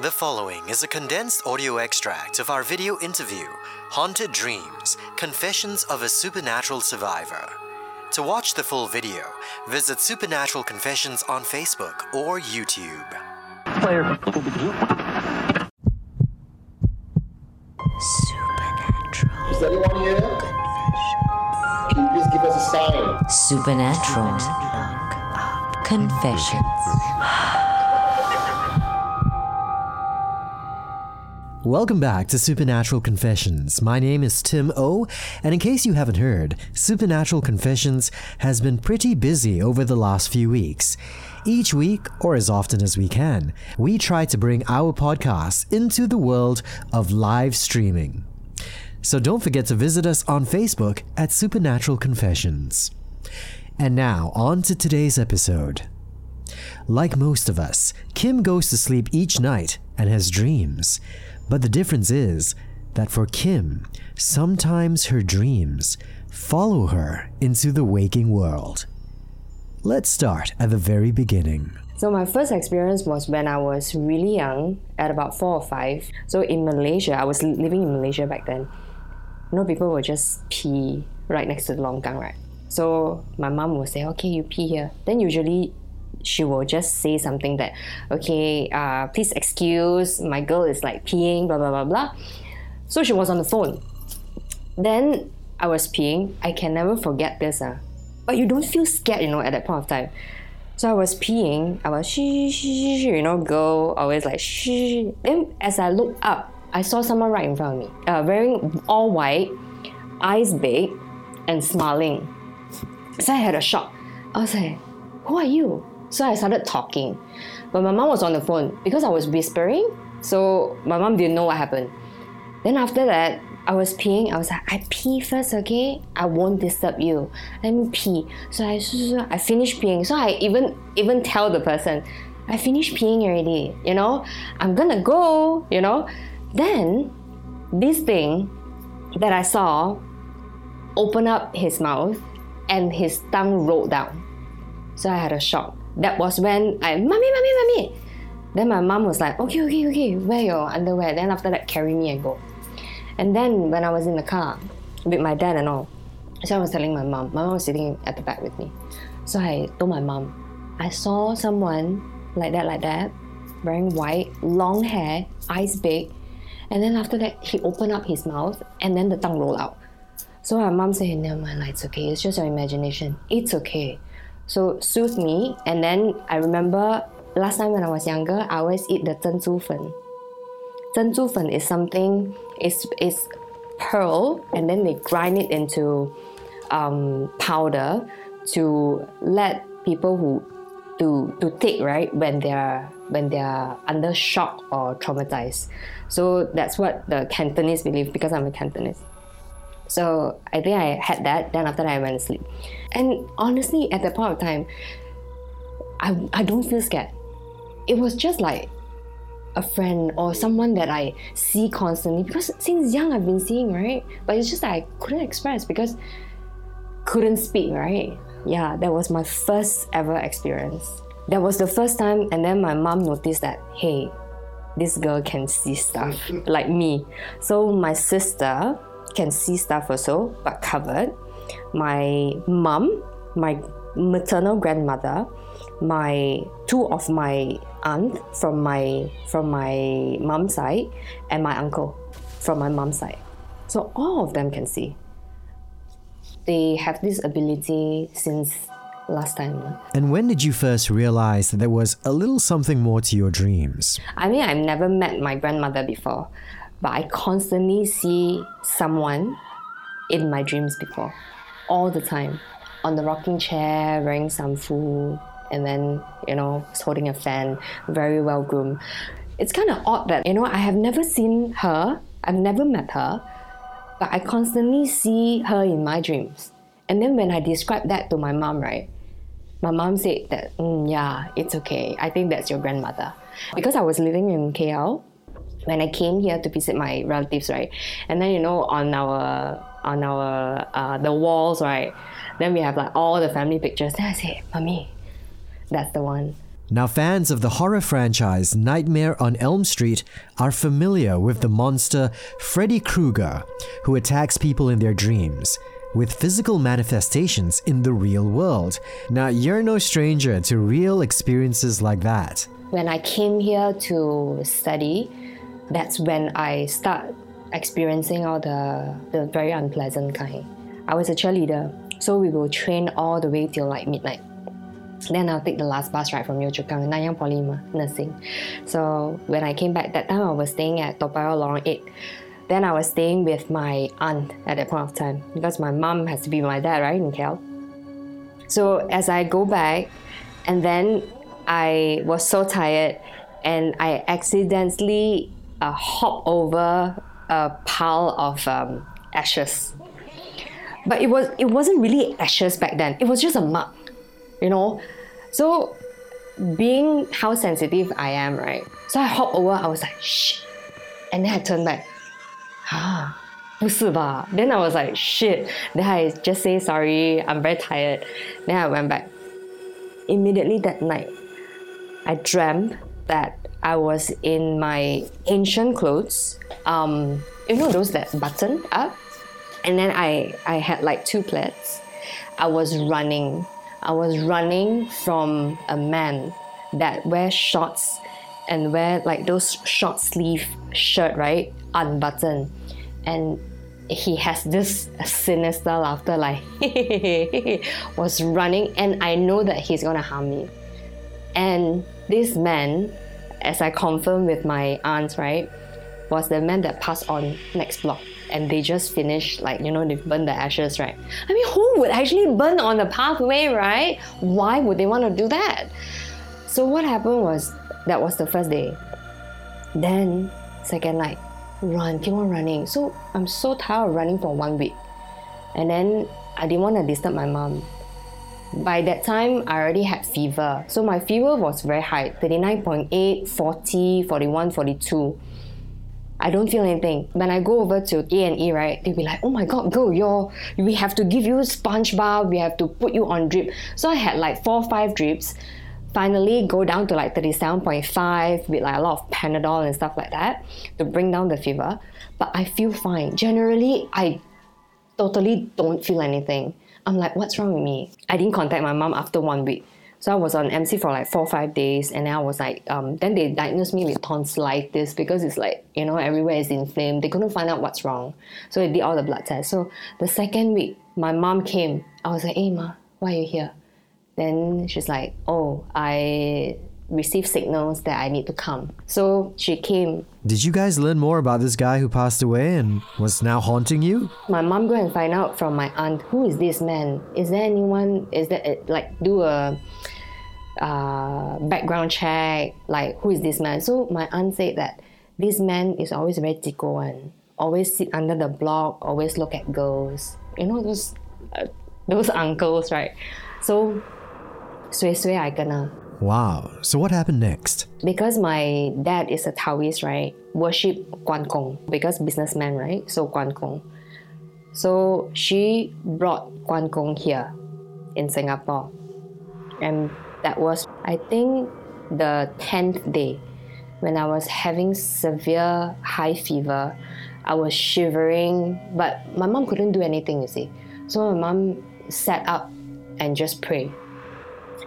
The following is a condensed audio extract of our video interview, Haunted Dreams Confessions of a Supernatural Survivor. To watch the full video, visit Supernatural Confessions on Facebook or YouTube. Supernatural. Is anyone here? Can you please give us a sign? Supernatural Confessions. Welcome back to Supernatural Confessions. My name is Tim O, and in case you haven't heard, Supernatural Confessions has been pretty busy over the last few weeks. Each week, or as often as we can, we try to bring our podcast into the world of live streaming. So don't forget to visit us on Facebook at Supernatural Confessions. And now, on to today's episode. Like most of us, Kim goes to sleep each night and has dreams. But the difference is that for Kim, sometimes her dreams follow her into the waking world. Let's start at the very beginning. So my first experience was when I was really young, at about four or five. So in Malaysia, I was living in Malaysia back then. You know, people would just pee right next to the longkang, right? So my mom would say, "Okay, you pee here." Then usually, she will just say something that, "Okay, uh, please excuse my girl is like peeing," blah blah blah blah. So she was on the phone. Then I was peeing. I can never forget this. Uh. But you don't feel scared, you know, at that point of time. So I was peeing. I was shh, shh, shh, shh, you know, girl always like shh. Then as I looked up, I saw someone right in front of me, uh, wearing all white, eyes big, and smiling. So I had a shock. I was like, "Who are you?" So I started talking, but my mom was on the phone because I was whispering. So my mom didn't know what happened. Then after that, I was peeing. I was like, I pee first, okay? I won't disturb you. Let me pee. So I, I finished peeing. So I even even tell the person, I finished peeing already. You know, I'm gonna go. You know, then this thing that I saw open up his mouth and his tongue rolled down. So I had a shock. That was when I, mommy, mommy, mommy. Then my mom was like, okay, okay, okay, wear your underwear. Then after that, carry me and go. And then when I was in the car with my dad and all, so I was telling my mom, my mom was sitting at the back with me. So I told my mom, I saw someone like that, like that, wearing white, long hair, eyes big. And then after that, he opened up his mouth and then the tongue rolled out. So my mom said, Never mind, it's okay. It's just your imagination. It's okay. So soothed me. And then I remember last time when I was younger, I always eat the 珍珠粉. 珍珠粉 is something, it's, it's pearl and then they grind it into um, powder to let people who to to take right when they're when they're under shock or traumatized. So that's what the Cantonese believe because I'm a Cantonese. So I think I had that. Then after that, I went to sleep. And honestly, at that point of time, I I don't feel scared. It was just like a friend or someone that I see constantly because since young I've been seeing right. But it's just that I couldn't express because couldn't speak right. Yeah, that was my first ever experience. That was the first time, and then my mom noticed that hey, this girl can see stuff like me. So my sister can see stuff also, but covered. My mom, my maternal grandmother, my two of my aunt from my from my mom's side, and my uncle from my mom's side. So all of them can see. They have this ability since last time. And when did you first realize that there was a little something more to your dreams? I mean, I've never met my grandmother before, but I constantly see someone in my dreams before, all the time, on the rocking chair, wearing samfu, and then you know, holding a fan, very well groomed. It's kind of odd that you know I have never seen her, I've never met her, but I constantly see her in my dreams. And then when I describe that to my mom, right, my mom said that, mm, yeah, it's okay. I think that's your grandmother. Because I was living in KL, when I came here to visit my relatives, right, and then you know on our on our uh, the walls, right, then we have like all the family pictures. Then I say, "Mommy, that's the one." Now, fans of the horror franchise Nightmare on Elm Street are familiar with the monster Freddy Krueger, who attacks people in their dreams, with physical manifestations in the real world. Now, you're no stranger to real experiences like that. When I came here to study, that's when I start experiencing all the, the very unpleasant kind. I was a cheerleader, so we will train all the way till like midnight. Then I'll take the last bus right from Yio Chu Kang, Nanyang Poly nursing. So when I came back, that time I was staying at Toa Lorong 8. Then I was staying with my aunt at that point of time because my mom has to be my dad, right, in KL. So as I go back, and then I was so tired, and I accidentally uh, hop over a pile of um, ashes. But it was it wasn't really ashes back then. It was just a mug, you know. So being how sensitive I am, right? So I hop over. I was like, shh, and then I turned back. Ah, 不是吧? Then I was like, shit. Then I just say sorry. I'm very tired. Then I went back. Immediately that night, I dreamt that I was in my ancient clothes. Um, you know those that button up, and then I I had like two plaits. I was running. I was running from a man that wears shorts and wear like those short sleeve shirt, right? Unbuttoned. And he has this sinister laughter like was running and I know that he's gonna harm me. And this man, as I confirmed with my aunt, right, was the man that passed on next block. And they just finished, like, you know, they burned the ashes, right? I mean, who would actually burn on the pathway, right? Why would they want to do that? So, what happened was that was the first day. Then, second night, run, keep on running. So, I'm so tired of running for one week. And then I didn't want to disturb my mom. By that time, I already had fever. So my fever was very high 39.8, 40, 41, 42. I don't feel anything. When I go over to A and E, right, they'll be like, "Oh my God, girl, you're we have to give you sponge bar. We have to put you on drip." So I had like four, five drips. Finally, go down to like thirty-seven point five with like a lot of Panadol and stuff like that to bring down the fever. But I feel fine. Generally, I totally don't feel anything. I'm like, what's wrong with me? I didn't contact my mom after one week. So I was on MC for like four or five days, and then I was like, um, then they diagnosed me with tonsillitis because it's like, you know, everywhere is inflamed. They couldn't find out what's wrong. So they did all the blood tests. So the second week, my mom came. I was like, hey, ma, why are you here? Then she's like, oh, I received signals that I need to come. So she came. Did you guys learn more about this guy who passed away and was now haunting you? My mom go and find out from my aunt who is this man. Is there anyone? Is that like do a uh, background check? Like who is this man? So my aunt said that this man is always very tico one. Always sit under the block. Always look at girls. You know those uh, those uncles, right? So, sui sui I gonna Wow. So what happened next? because my dad is a Taoist, right? Worship Guan Gong because businessman, right? So Guan Gong. So she brought Guan Gong here in Singapore, and that was I think the tenth day when I was having severe high fever. I was shivering, but my mom couldn't do anything. You see, so my mom sat up and just prayed.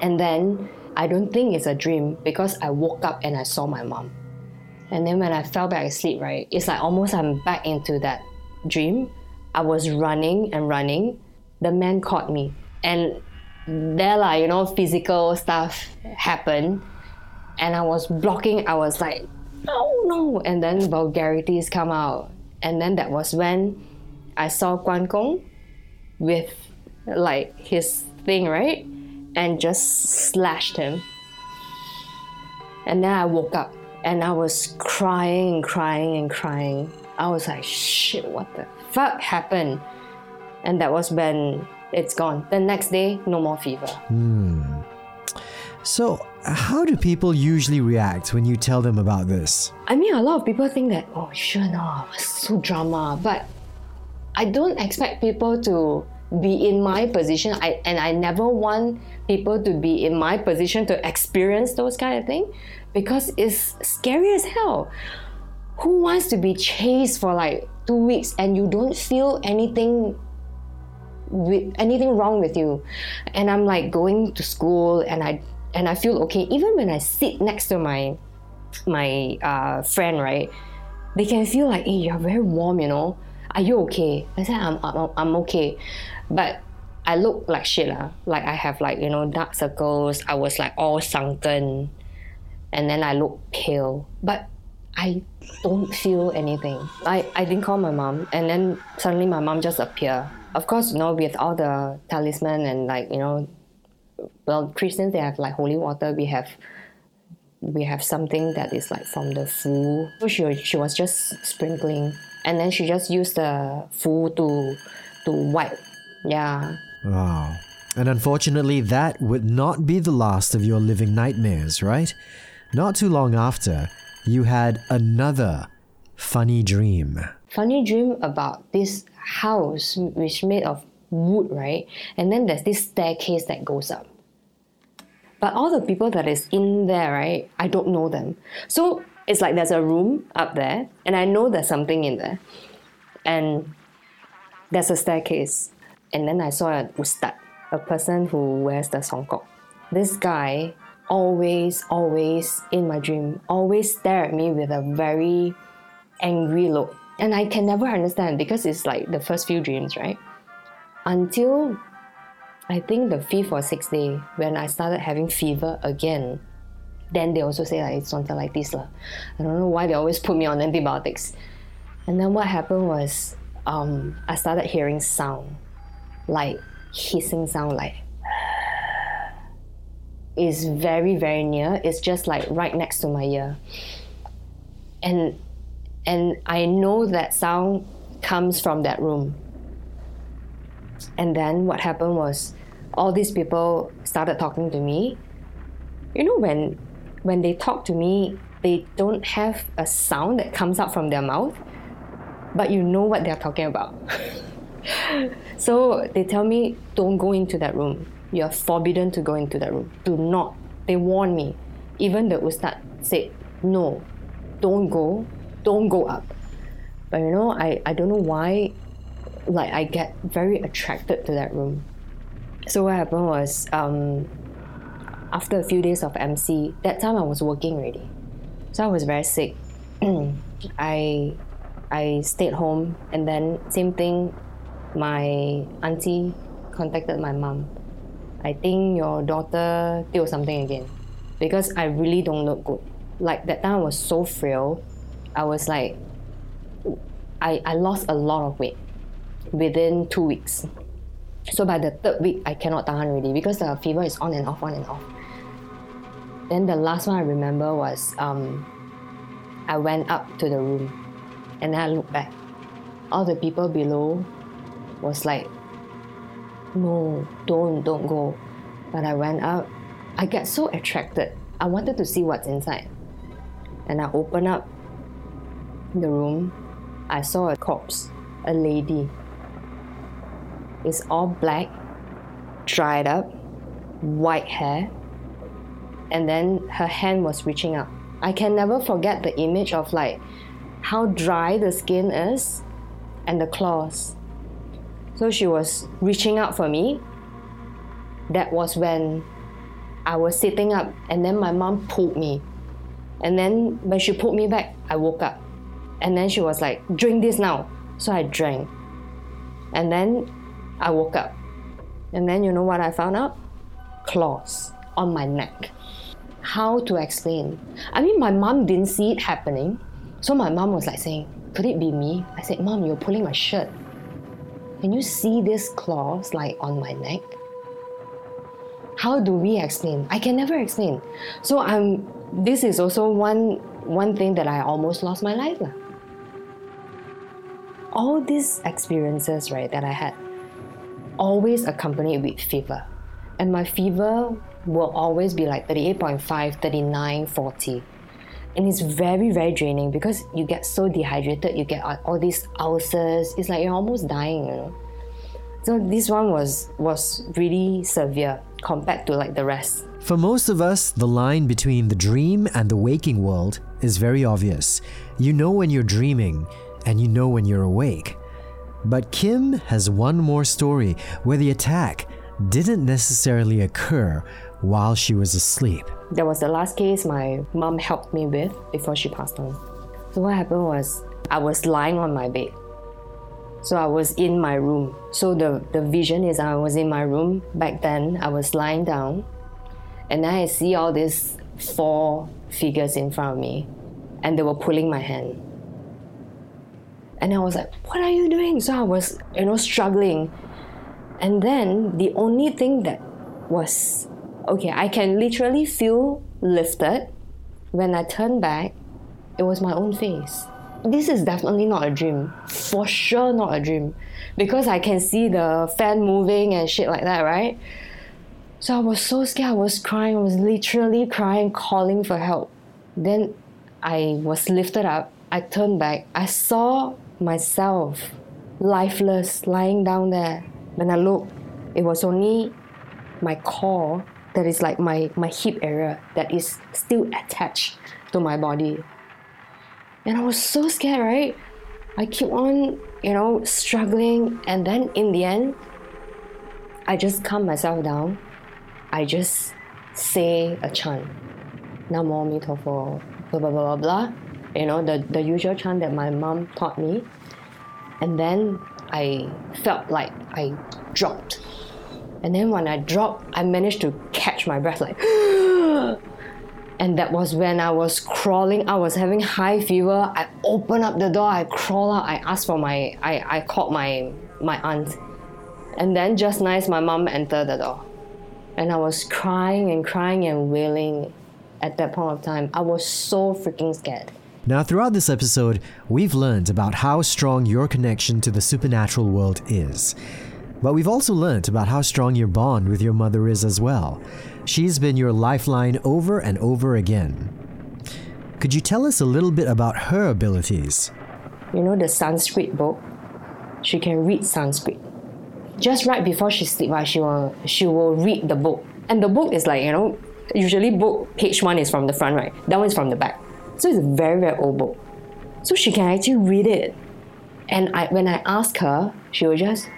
And then I don't think it's a dream because I woke up and I saw my mom. And then when I fell back asleep, right, it's like almost I'm back into that dream. I was running and running. The man caught me. And there, like, you know, physical stuff happened. And I was blocking, I was like, no, no. And then vulgarities come out. And then that was when I saw Guan Gong with like his thing, right? And just slashed him. And then I woke up and I was crying and crying and crying. I was like, shit, what the fuck happened? And that was when it's gone. The next day, no more fever. Hmm. So, how do people usually react when you tell them about this? I mean, a lot of people think that, oh, sure, no, oh, it's so drama. But I don't expect people to be in my position. I and I never want people to be in my position to experience those kind of thing because it's scary as hell. Who wants to be chased for like two weeks and you don't feel anything with anything wrong with you? And I'm like going to school and I and I feel okay. Even when I sit next to my my uh, friend, right? They can feel like, hey, you're very warm, you know. Are you okay? I said, I'm, I'm, I'm okay. But I look like shit. Uh. Like I have like, you know, dark circles. I was like all sunken. And then I look pale. But I don't feel anything. I, I didn't call my mom. And then suddenly my mom just appeared. Of course, you know, with all the talisman and like, you know, well, Christians, they have like holy water. We have we have something that is like from the fu. So she, she was just sprinkling. And then she just used the fu to, to wipe. Yeah. Wow. And unfortunately, that would not be the last of your living nightmares, right? Not too long after, you had another funny dream. Funny dream about this house which made of wood, right? And then there's this staircase that goes up. But all the people that is in there, right, I don't know them. So it's like there's a room up there, and I know there's something in there. And there's a staircase. And then I saw an ustad, a person who wears the songkok. This guy always, always in my dream, always stare at me with a very angry look. And I can never understand because it's like the first few dreams, right? Until I think the fifth or sixth day when I started having fever again, then they also say like it's something tonsillitis lah. I don't know why they always put me on antibiotics. And then what happened was um, I started hearing sound, like hissing sound, like is very very near. It's just like right next to my ear, and and I know that sound comes from that room. And then what happened was all these people started talking to me. You know, when when they talk to me, they don't have a sound that comes out from their mouth, but you know what they're talking about. so they tell me, don't go into that room. You're forbidden to go into that room. Do not. They warn me. Even the ustad said, no, don't go, don't go up. But you know, I, I don't know why, like, I get very attracted to that room. So what happened was, um, after a few days of MC, that time I was working already, so I was very sick. I I stayed home, and then same thing. My auntie contacted my mom. I think your daughter did something again, because I really don't look good. Like that time I was so frail. I was like, I, I lost a lot of weight within two weeks. So by the third week, I cannot tahan already because the fever is on and off, on and off. Then the last one I remember was um, I went up to the room and then I looked back. All the people below was like, no, don't, don't go. But I went up. I get so attracted. I wanted to see what's inside. And I opened up the room. I saw a corpse, a lady It's all black, dried up, white hair, and then her hand was reaching up. I can never forget the image of like how dry the skin is and the claws. So she was reaching out for me. That was when I was sitting up, and then my mom pulled me. And then when she pulled me back, I woke up. And then she was like, Drink this now. So I drank. And then I woke up. And then you know what I found out? Claws on my neck. How to explain? I mean, my mom didn't see it happening. So my mom was like saying, Could it be me? I said, Mom, you're pulling my shirt. Can you see these claws like on my neck? How do we explain? I can never explain. So I'm this is also one one thing that I almost lost my life. All these experiences, right, that I had always accompanied with fever. And my fever will always be like 38.5, 39, 40. And it's very, very draining because you get so dehydrated, you get all these ulcers. It's like you're almost dying, you know. So this one was was really severe compared to like the rest. For most of us, the line between the dream and the waking world is very obvious. You know when you're dreaming, and you know when you're awake. But Kim has one more story where the attack didn't necessarily occur while she was asleep. That was the last case my mom helped me with before she passed on. So what happened was I was lying on my bed. So I was in my room. So the, the vision is I was in my room back then. I was lying down and I see all these four figures in front of me and they were pulling my hand. And I was like, what are you doing? So I was, you know, struggling. And then the only thing that was okay, I can literally feel lifted. When I turned back, it was my own face. This is definitely not a dream. For sure, not a dream. Because I can see the fan moving and shit like that, right? So I was so scared. I was crying. I was literally crying, calling for help. Then I was lifted up. I turned back. I saw myself lifeless lying down there. When I looked, it was only my core that is like my, my hip area that is still attached to my body. And I was so scared, right? I keep on, you know, struggling. And then in the end, I just calm myself down. I just say a chant. Namo Mitopo, blah, blah, blah, blah, blah. You know, the, the usual chant that my mom taught me. And then I felt like I dropped. And then when I dropped, I managed to catch my breath like and that was when I was crawling. I was having high fever. I opened up the door, I crawl out, I asked for my I, I called my my aunt. And then just nice my mom entered the door. And I was crying and crying and wailing at that point of time. I was so freaking scared. Now, throughout this episode, we've learned about how strong your connection to the supernatural world is. But we've also learned about how strong your bond with your mother is as well. She's been your lifeline over and over again. Could you tell us a little bit about her abilities? You know the Sanskrit book? She can read Sanskrit. Just right before she sleep, right, she will she will read the book. And the book is like, you know, usually book page one is from the front, right? That one is from the back. So it's a very, very old book. So she can actually read it. And I, when I ask her, she will just,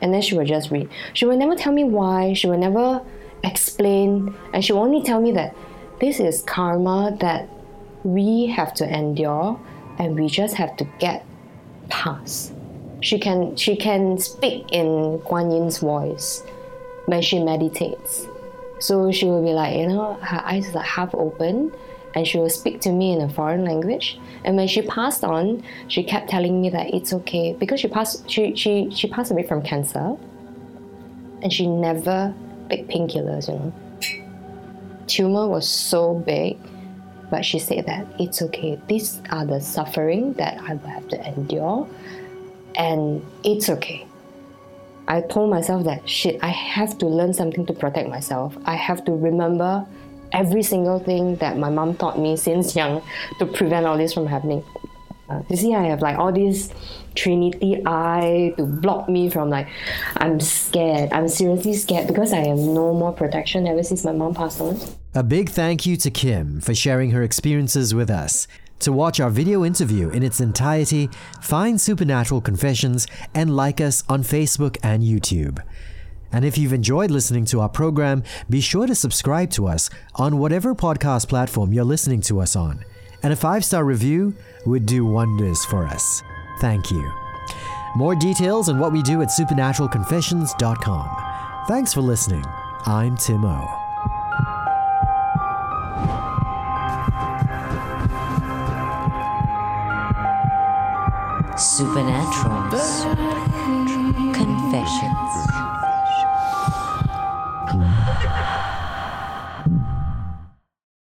and then she will just read. She will never tell me why. She will never explain. And she will only tell me that this is karma that we have to endure and we just have to get past. She can, she can speak in Guan Yin's voice when she meditates. So she will be like, you know, her eyes are half open and she will speak to me in a foreign language. And when she passed on, she kept telling me that it's okay because she passed she she, she passed away from cancer and she never took painkillers, you know. Tumor was so big, but she said that it's okay. These are the suffering that I will have to endure and it's okay. I told myself that shit, I have to learn something to protect myself. I have to remember every single thing that my mom taught me since young to prevent all this from happening. Uh, you see, I have like all these Trinity eye to block me from like, I'm scared. I'm seriously scared because I have no more protection ever since my mom passed on. A big thank you to Kim for sharing her experiences with us. To watch our video interview in its entirety, find Supernatural Confessions and like us on Facebook and YouTube. And if you've enjoyed listening to our program, be sure to subscribe to us on whatever podcast platform you're listening to us on. And a five star review would do wonders for us. Thank you. More details on what we do at supernaturalconfessions.com. Thanks for listening. I'm Tim O. Supernatural Confessions.